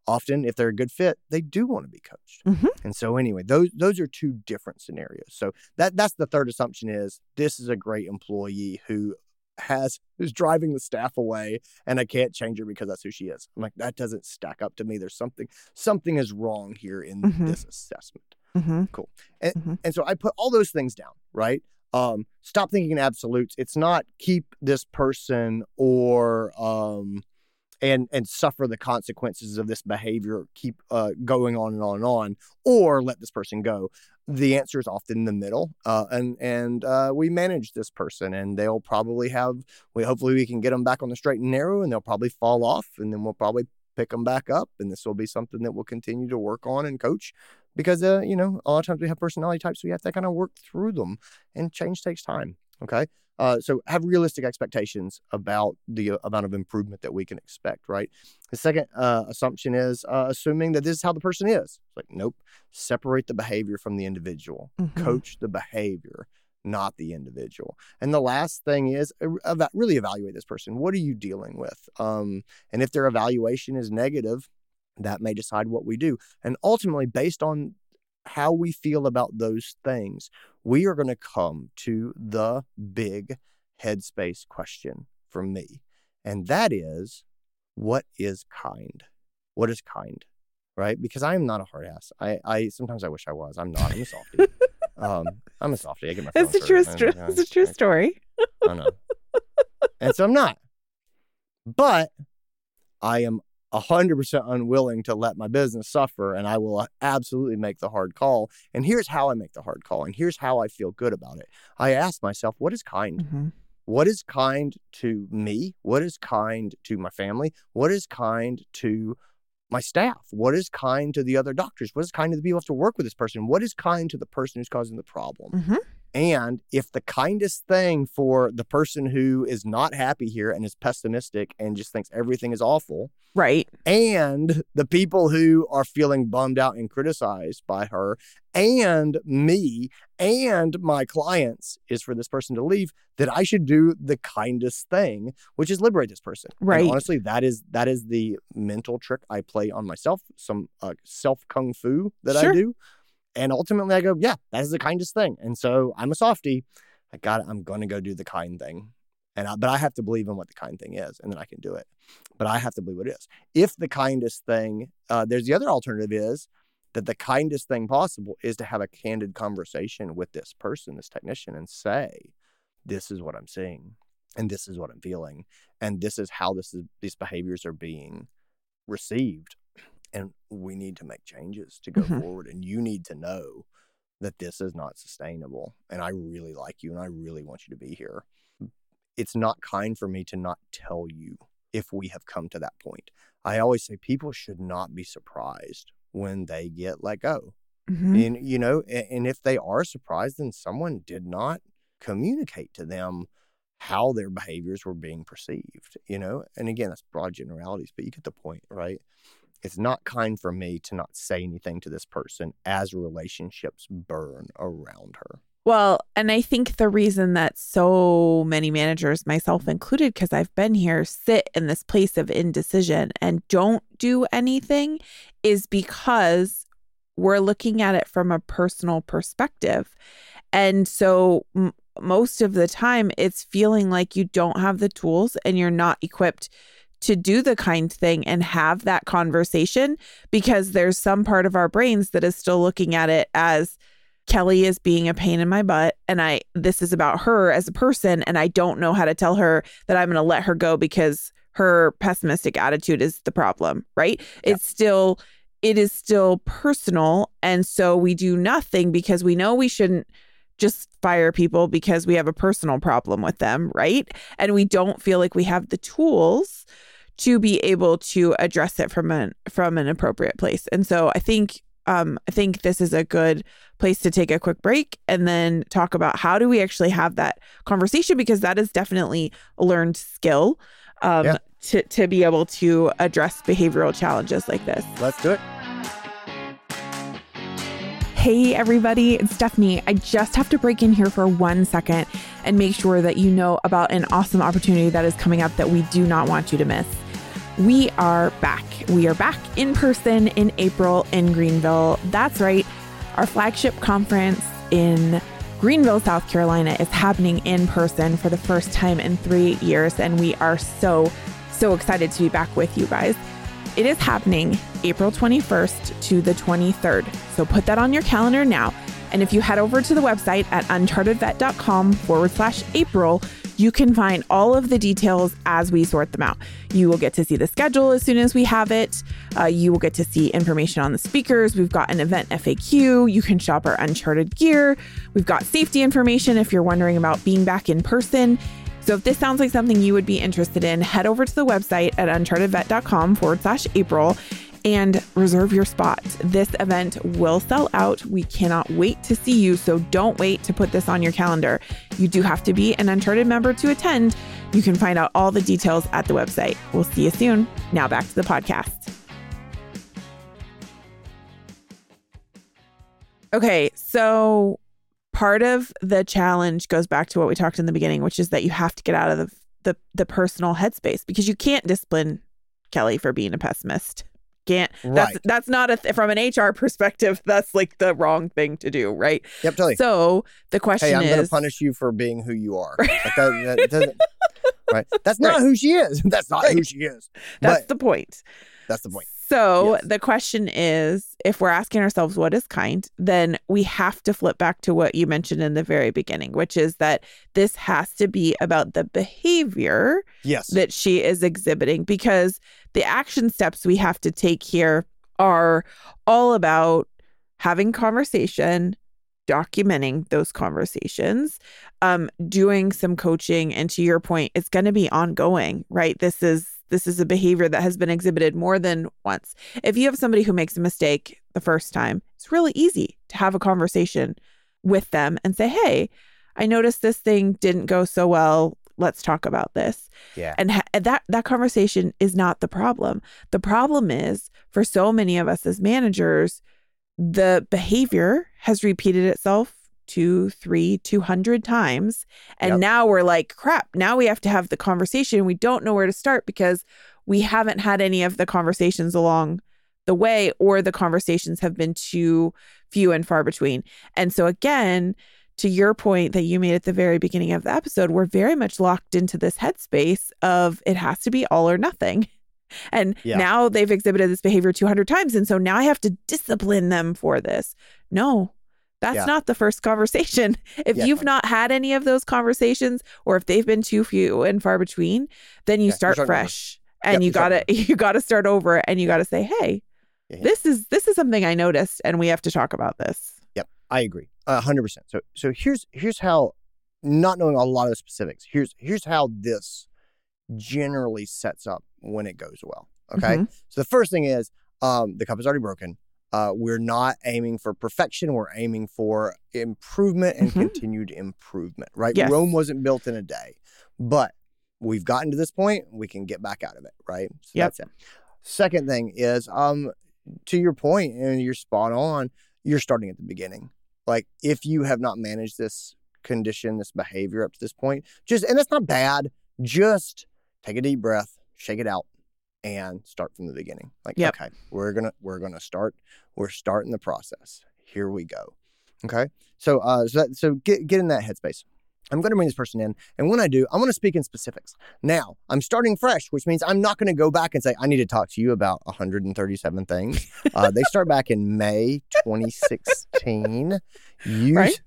often if they're a good fit, they do want to be coached. Mhm. And so anyway, those those are two different scenarios. So that that's the third assumption is this is a great employee who has who's driving the staff away and I can't change her because that's who she is. I'm like, that doesn't stack up to me. There's something something is wrong here in Mhm. this assessment. Mhm. And so I put all those things down, right? Um, stop thinking in absolutes. It's not keep this person or um and and suffer the consequences of this behavior, keep uh going on and on and on, or let this person go. The answer is often in the middle. Uh and and uh we manage this person and they'll probably have we hopefully we can get them back on the straight and narrow and they'll probably fall off and then we'll probably pick them back up and this will be something that we'll continue to work on and coach because uh, you know a lot of times we have personality types so we have to kind of work through them and change takes time okay? Uh, so have realistic expectations about the uh, amount of improvement that we can expect right? The second uh, assumption is uh, assuming that this is how the person is. It's like nope. Separate the behavior from the individual. Mhm. coach the behavior not the individual. And the last thing is uh, eva- really evaluate this person. What are you dealing with? Um, and if their evaluation is negative That may decide what we do. And ultimately, based on how we feel about those things, we are going to come to the big headspace question for me. And that is, what is kind? What is kind? Right? Because I am not a hard ass. I, I sometimes I wish I was. I'm not. I'm a softie. um, I'm a softie. I get my. It's a true, hurt. sto- it's a true story. I know. and so I'm not. But I am 100% unwilling to let my business suffer and I will absolutely make the hard call. And here's how I make the hard call and here's how I feel good about it. I ask myself, what is kind? Mhm. What is kind to me? What is kind to my family? What is kind to my staff? What is kind to the other doctors? What is kind to the people who have to work with this person? What is kind to the person who's causing the problem? Mhm. And if the kindest thing for the person who is not happy here and is pessimistic and just thinks everything is awful, Right. and the people who are feeling bummed out and criticized by her, and me and my clients is for this person to leave, that I should do the kindest thing, which is liberate this person. And Right. honestly, that is that is the mental trick I play on myself, some uh, self kung fu that Sure. I do. And ultimately, I go, yeah, that is the kindest thing. And so I'm a softie. I got it. I'm going to go do the kind thing. And I, but I have to believe in what the kind thing is, and then I can do it. But I have to believe what it is. If the kindest thing, uh, there's the other alternative is that the kindest thing possible is to have a candid conversation with this person, this technician, and say, "This is what I'm seeing, and this is what I'm feeling, and this is how this is these behaviors are being received, and we need to make changes to go Mhm. forward. And you need to know that this is not sustainable. And I really like you, and I really want you to be here. It's not kind for me to not tell you if we have come to that point. I always say people should not be surprised when they get let go. Mhm. And you know, a- and if they are surprised, then someone did not communicate to them how their behaviors were being perceived, you know? And again, that's broad generalities, but you get the point, right? It's not kind for me to not say anything to this person as relationships burn around her. Well, and I think the reason that so many managers, myself included, because I've been here, sit in this place of indecision and don't do anything is because we're looking at it from a personal perspective. And so m- most of the time, it's feeling like you don't have the tools and you're not equipped to do the kind thing and have that conversation because there's some part of our brains that is still looking at it as Kelly is being a pain in my butt and I this is about her as a person and I don't know how to tell her that I'm going to let her go because her pessimistic attitude is the problem, right? Yeah. It's still it is still personal and so we do nothing because we know we shouldn't just fire people because we have a personal problem with them, right? And we don't feel like we have the tools to be able to address it from an from an appropriate place. And so I think um I think this is a good place to take a quick break and then talk about how do we actually have that conversation because that is definitely a learned skill um Yeah. to to be able to address behavioral challenges like this. Let's do it. Hey, everybody, it's Stephanie. I just have to break in here for one second and make sure that you know about an awesome opportunity that is coming up that we do not want you to miss. We are back. We are back in person in April in Greenville. That's right. Our flagship conference in Greenville, South Carolina is happening in person for the first time in three years. And we are so, so excited to be back with you guys. It is happening April 21st to the 23rd. So put that on your calendar now. And if you head over to the website at unchartedvet.com forward slash April, you can find all of the details as we sort them out. You will get to see the schedule as soon as we have it. Uh, you will get to see information on the speakers. We've got an event FAQ. You can shop our Uncharted gear. We've got safety information if you're wondering about being back in person. So if this sounds like something you would be interested in, head over to the website at unchartedvet.com forward slash April and reserve your spot. This event will sell out. We cannot wait to see you. So don't wait to put this on your calendar. You do have to be an Uncharted member to attend. You can find out all the details at the website. We'll see you soon. Now back to the podcast. Okay, so part of the challenge goes back to what we talked in the beginning, which is that you have to get out of the the, the personal headspace because you can't discipline Kelly for being a pessimist. Can't. That's Right. that's not a th- from an HR perspective. That's like the wrong thing to do, right? Yep. Totally. So the question hey, I'm gonna punish you for being who you are. Like that, that doesn't, right. That's not who she is. That's not who she is. that's but the point. that's the point. So Yes. the question is if we're asking ourselves what is kind, then we have to flip back to what you mentioned in the very beginning, which is that this has to be about the behavior Yes. that she is exhibiting because the action steps we have to take here are all about having conversation documenting those conversations um doing some coaching and to your point it's going to be ongoing right this is this is a behavior that has been exhibited more than once. If you have somebody who makes a mistake the first time it's really easy to have a conversation with them and say hey i noticed this thing didn't go so well. Let's talk about this. Yeah. and ha- that that conversation is not the problem. The problem is for so many of us as managers the behavior has repeated itself two three two hundred times and Yep. now we're like crap now we have to have the conversation we don't know where to start because we haven't had any of the conversations along the way or the conversations have been too few and far between and so again to your point that you made at the very beginning of the episode, we're very much locked into this headspace of it has to be all or nothing. And Yeah. now they've exhibited this behavior 200 times. And so now I have to discipline them for this. No, that's Yeah. not the first conversation. If Yeah. you've not had any of those conversations or if they've been too few and far between, then you Yeah, start over. fresh. And Yep, you gotta you gotta start over and you gotta say, hey, this is this is something I noticed and we have to talk about this. Yep, I agree, a hundred percent. So, so here's here's how, not knowing a lot of the specifics. Here's here's how this generally sets up when it goes well. Okay, Mhm. so the first thing is, um, the cup is already broken. Uh, we're not aiming for perfection. We're aiming for improvement and Mhm. continued improvement. Right? Yes. Rome wasn't built in a day, but we've gotten to this point. We can get back out of it. Right? So Yep. that's it. Second thing is, um, to your point, and you're spot on. You're starting at the beginning. Like if you have not managed this condition, this behavior up to this point, just and that's not bad. Just take a deep breath, shake it out, and start from the beginning. Like, Yep. okay, we're gonna we're gonna start. We're starting the process. Here we go. Okay. So uh so that, so get get in that headspace. I'm going to bring this person in, and when I do, I'm going to speak in specifics. Now, I'm starting fresh, which means I'm not going to go back and say I need to talk to you about 137 things. Uh, they start back in May 2016. You, Right.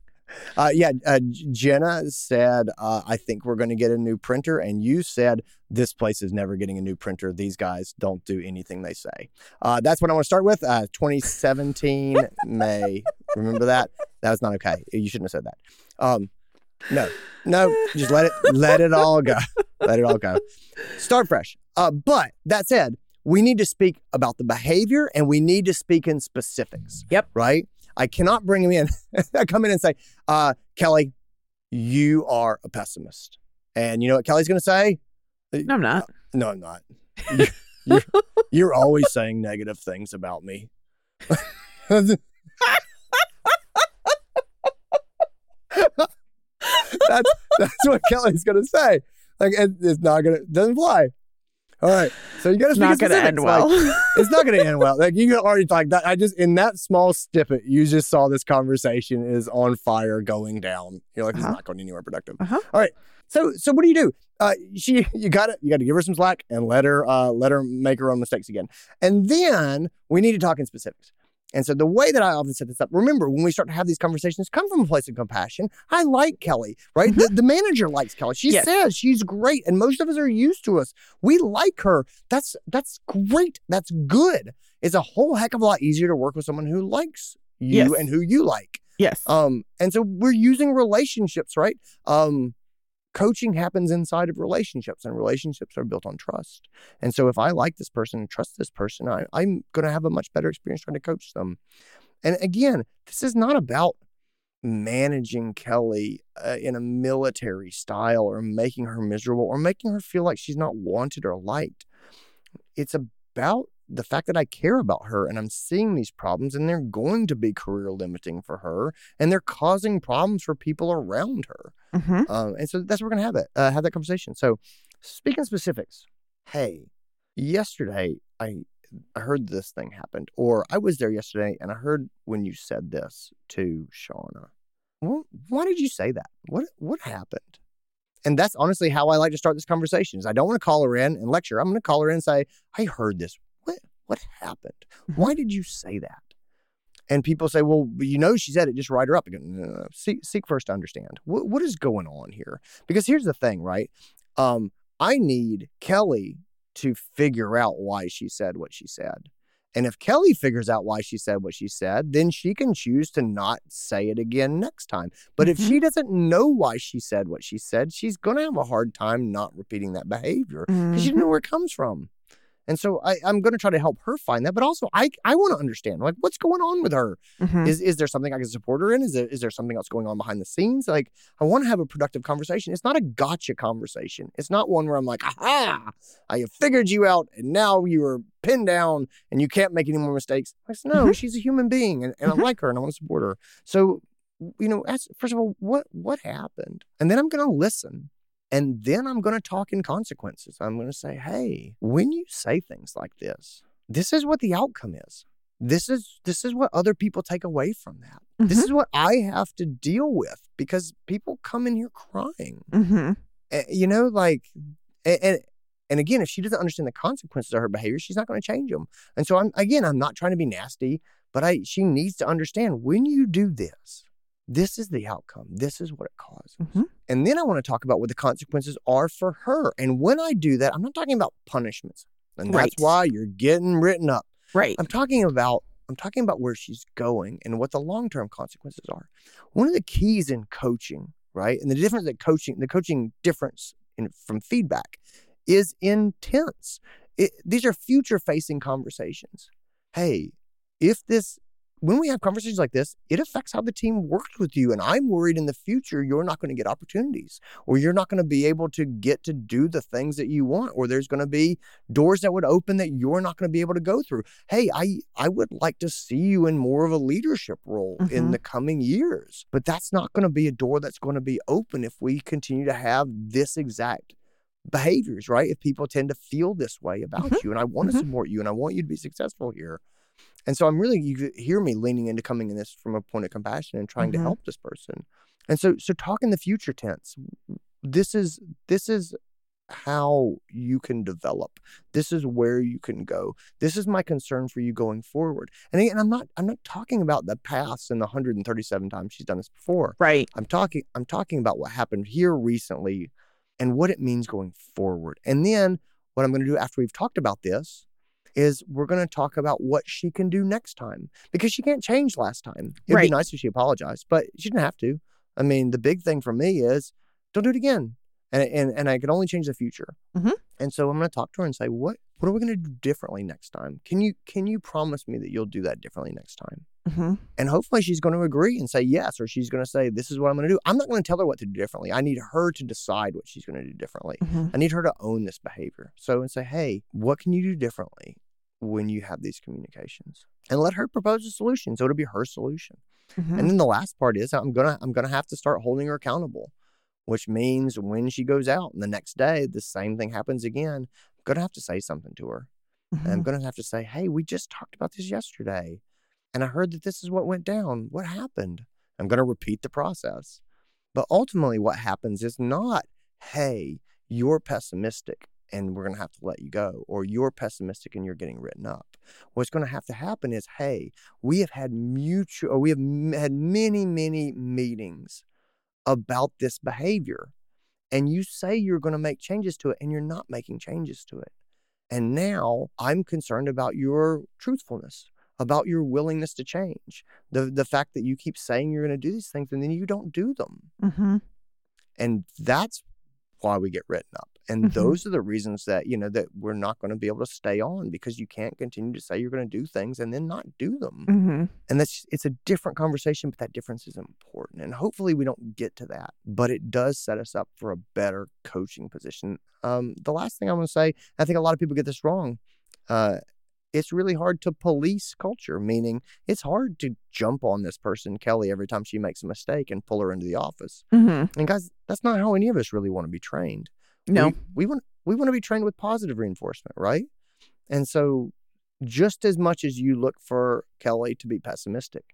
Uh, yeah, uh, Jenna said, uh, I think we're going to get a new printer. And you said, this place is never getting a new printer. These guys don't do anything they say. Uh, that's what I want to start with. Uh, 2017 May. Remember that? That was not okay. You shouldn't have said that. Um, no, no, just let it, let it all go. Let it all go. Start fresh. Uh, but that said, we need to speak about the behavior and we need to speak in specifics. Yep. Right? I cannot bring him in. I come in and say, uh, Kelly, you are a pessimist. And you know what Kelly's going to say? No, I'm not. No, I'm not. You- You're, you're always saying negative things about me. that's that's what Kelly's gonna say. Like it, it's not gonna doesn't fly. All right, so you speak in not going to end specifics, like, well. it's not going to end well. Like you can already like that. I just in that small snippet, you just saw this conversation is on fire, going down. You're like, Uh-huh. it's not going anywhere productive. Uh-huh. All right. So so what do you do? Uh, she you got to you got to give her some slack and let her uh let her make her own mistakes again. And then we need to talk in specifics. And so the way that I often set this up, remember when we start to have these conversations, come from a place of compassion. I like Kelly, right? The, the manager likes Kelly. She Yes. says she's great, and most of us are used to us. We like her. That's that's great. That's good. It's a whole heck of a lot easier to work with someone who likes you Yes. and who you like. yes. Um, and so we're using relationships, right? Um, coaching happens inside of relationships, and relationships are built on trust. And so if I like this person and trust this person, I, I'm going to have a much better experience trying to coach them. And again, this is not about managing Kelly uh, in a military style or making her miserable or making her feel like she's not wanted or liked. It's about the fact that I care about her and I'm seeing these problems and they're going to be career limiting for her and they're causing problems for people around her. Mhm. Um, and so that's where we're gonna have it, uh, have that conversation. So, speaking specifics, hey, yesterday I I heard this thing happened, or I was there yesterday and I heard when you said this to Shauna. Well, why did you say that? What what happened? And that's honestly how I like to start this conversation. Is I don't want to call her in and lecture. I'm going to call her in and say, "I heard this. What happened? Hmm. Why did you say that?" And people say, "Well, you know, she said it. Just write her up." Again, no, no, no. Seek, seek first to understand what what is going on here. Because here's the thing, right? Um, I need Kelly to figure out why she said what she said. And if Kelly figures out why she said what she said, then she can choose to not say it again next time. But if mm-hmm. she doesn't know why she said what she said, she's going to have a hard time not repeating that behavior because she mm-hmm. didn't know where it comes from. And so I, I'm going to try to help her find that. But also, I, I want to understand like what's going on with her. Mhm. Is is there something I can support her in? Is there is there something else going on behind the scenes? Like I want to have a productive conversation. It's not a gotcha conversation. It's not one where I'm like, aha, I have figured you out and now you are pinned down and you can't make any more mistakes. I said, no, Mhm. she's a human being and, and Mhm. I like her and I want to support her. So, you know, ask, first of all, what what happened? And then I'm gonna listen. And then I'm going to talk in consequences. I'm going to say, hey, when you say things like this, this is what the outcome is. This is this is what other people take away from that. This Mhm. is what I have to deal with because people come in here crying. Mhm. Eh, You know, like and, and and again, if she doesn't understand the consequences of her behavior, she's not going to change them. And so I'm again, I'm not trying to be nasty, but I she needs to understand when you do this, this is the outcome. This is what it causes. Mhm. And then I want to talk about what the consequences are for her. And when I do that, I'm not talking about punishments. And that's why you're getting written up. Right. I'm talking about I'm talking about where she's going and what the long-term consequences are. One of the keys in coaching, right? And the difference that coaching, the coaching difference in, from feedback is intense. It, these are future-facing conversations. Hey, if this when we have conversations like this, it affects how the team works with you. And I'm worried in the future you're not going to get opportunities or you're not going to be able to get to do the things that you want, or there's going to be doors that would open that you're not going to be able to go through. Hey, I, I would like to see you in more of a leadership role in Mhm. the coming years, but that's not going to be a door that's going to be open if we continue to have this exact behaviors, right? If people tend to feel this way about you, and I want to Mhm. support you and I want you to be successful here. And so I'm really, you hear me leaning into coming in this from a point of compassion and trying to Mhm. help this person. And so, so talk in the future tense. This is, this is how you can develop. This is where you can go. This is my concern for you going forward. And again, I'm not, I'm not talking about the past and the 137 times she's done this before. Right. I'm talking I'm talking about what happened here recently and what it means going forward. And then what I'm going to do after we've talked about this is we're going to talk about what she can do next time because she can't change last time. It'd Right. be nice if she apologized, but she didn't have to. I mean, the big thing for me is don't do it again. And and, and I can only change the future. Mhm. And so I'm going to talk to her and say, "What what are we going to do differently next time? Can you can you promise me that you'll do that differently next time?" hmm And hopefully she's going to agree and say yes, or she's going to say, This is what I'm going to do. I'm not going to tell her what to do differently. I need her to decide what she's going to do differently. hmm I need her to own this behavior. So and say, Hey, what can you do differently when you have these communications? And let her propose a solution. So it'll be her solution. hmm And then the last part is I'm gonna I'm gonna have to start holding her accountable, which means when she goes out and the next day the same thing happens again, I'm gonna have to say something to her. And I'm going to have to say, hey, we just talked about this yesterday. And I heard that this is what went down. What happened? I'm going to repeat the process. But ultimately, what happens is not, hey, you're pessimistic and we're going to have to let you go, or you're pessimistic and you're getting written up. What's going to have to happen is, hey, we have had mutual, or we have m- had many, many meetings about this behavior. And you say you're going to make changes to it, and you're not making changes to it. And now I'm concerned about your truthfulness, about your willingness to change. The the fact that you keep saying you're going to do these things and then you don't do them. hmm And that's why we get written up. And Mhm. those are the reasons that, you know, that we're not going to be able to stay on because you can't continue to say you're going to do things and then not do them. hmm And that's it's a different conversation, but that difference is important. And hopefully we don't get to that. But it does set us up for a better coaching position. Um, the last thing I want to say, I think a lot of people get this wrong. Uh, it's really hard to police culture, meaning it's hard to jump on this person, Kelly, every time she makes a mistake and pull her into the office. hmm And guys, that's not how any of us really want to be trained. No. We, we want we want to be trained with positive reinforcement, right? And so just as much as you look for Kelly to be pessimistic,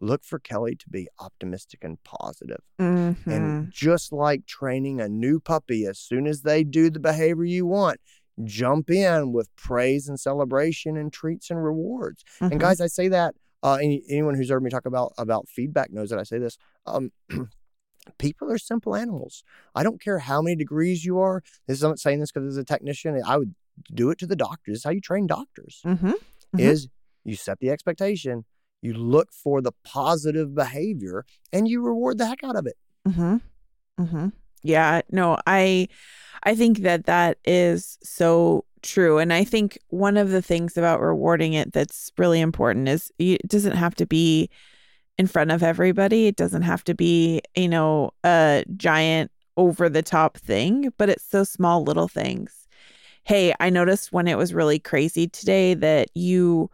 look for Kelly to be optimistic and positive. Mhm. And just like training a new puppy, as soon as they do the behavior you want, jump in with praise and celebration and treats and rewards. Mhm. And guys, I say that uh, any, anyone who's heard me talk about about feedback knows that I say this. Um, people are simple animals. I don't care how many degrees you are. This is, I'm not saying this because as a technician, I would do it to the doctors. This is how you train doctors. Mhm. Mhm. Is you set the expectation, you look for the positive behavior, and you reward the heck out of it. Mm-hmm. Mm-hmm. Yeah. No, I I think that that is so true. And I think one of the things about rewarding it that's really important is it doesn't have to be in front of everybody. It doesn't have to be, you know, a giant over the top thing, but it's those small little things. Hey, I noticed when it was really crazy today that you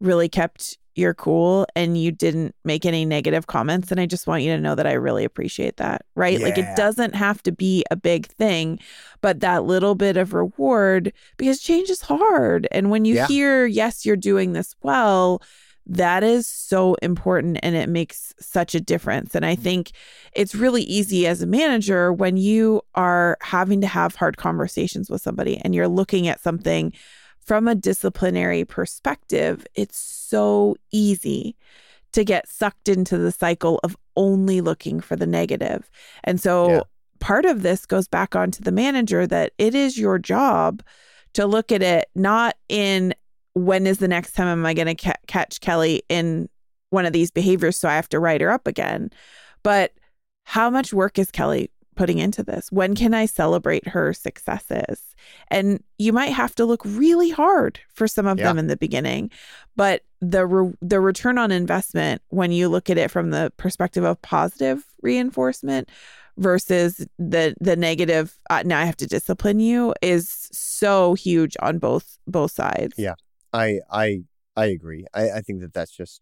really kept your cool and you didn't make any negative comments. And I just want you to know that I really appreciate that. Right. Like it doesn't have to be a big thing, but that little bit of reward because change is hard. And when you Yeah. hear, yes, you're doing this well, that is so important and it makes such a difference. And I mm-hmm. think it's really easy as a manager when you are having to have hard conversations with somebody and you're looking at something from a disciplinary perspective, it's so easy to get sucked into the cycle of only looking for the negative. And so Yeah. part of this goes back onto the manager that it is your job to look at it not in when is the next time am I going to ca- catch Kelly in one of these behaviors so I have to write her up again, but how much work is Kelly putting into this? When can I celebrate her successes? And you might have to look really hard for some of Yeah. them in the beginning, but the re- the return on investment when you look at it from the perspective of positive reinforcement versus the the negative uh, now I have to discipline you is so huge on both both sides. Yeah. I I I agree. I, I think that that's just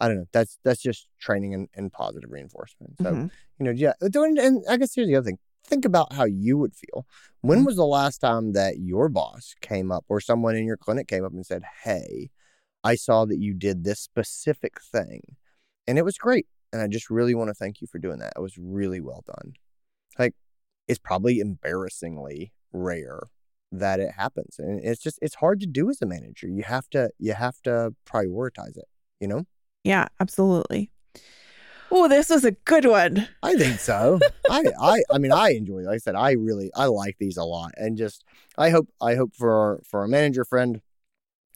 I don't know. That's that's just training and, and positive reinforcement. So Mhm. you know, yeah. And, and I guess here's the other thing. Think about how you would feel. When Mhm. was the last time that your boss came up or someone in your clinic came up and said, "Hey, I saw that you did this specific thing, and it was great, and I just really want to thank you for doing that. It was really well done." Like, it's probably embarrassingly rare that it happens, and it's just it's hard to do as a manager. You have to you have to prioritize it. You know. Yeah, absolutely. Oh, this was a good one. I think so. I, I, I mean, I enjoy. Like I said, I really, I like these a lot, and just, I hope, I hope for our, for our manager friend,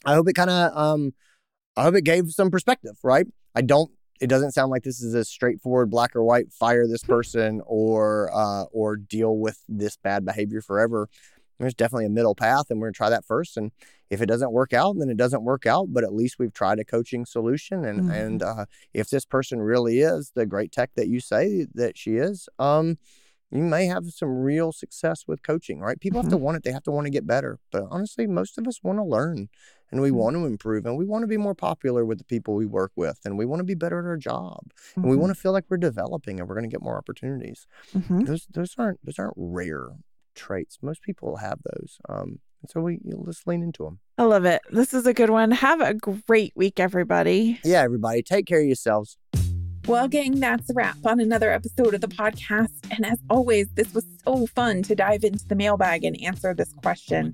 I hope it kind of, um, I hope it gave some perspective. Right? I don't. It doesn't sound like this is a straightforward black or white. Fire this person or, uh, or deal with this bad behavior forever. There's definitely a middle path, and we're gonna try that first. And if it doesn't work out, then it doesn't work out. But at least we've tried a coaching solution, and Mhm. and uh, if this person really is the great tech that you say that she is, um, you may have some real success with coaching, right? People have to want it, they have to want to get better. But honestly, most of us want to learn and we Mhm. want to improve and we want to be more popular with the people we work with and we want to be better at our job and we Mhm. want to feel like we're developing and we're going to get more opportunities. Mhm. Those those aren't those aren't rare traits. Most people have those. Um, and so we you know, let's lean into them. I love it. This is a good one. Have a great week, everybody. Yeah, everybody, take care of yourselves. Well, gang, that's a wrap on another episode of the podcast. And as always, this was so fun to dive into the mailbag and answer this question.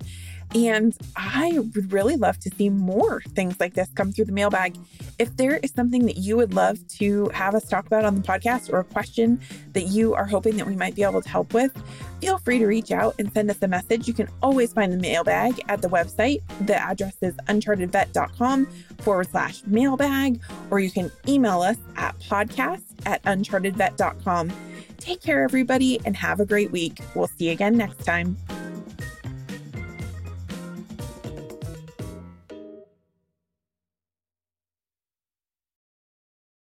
And I would really love to see more things like this come through the mailbag. If there is something that you would love to have us talk about on the podcast or a question that you are hoping that we might be able to help with, feel free to reach out and send us a message. You can always find the mailbag at the website. The address is unchartedvet.com forward slash mailbag, or you can email us at podcast at unchartedvet.com. Take care, everybody, and have a great week. We'll see you again next time.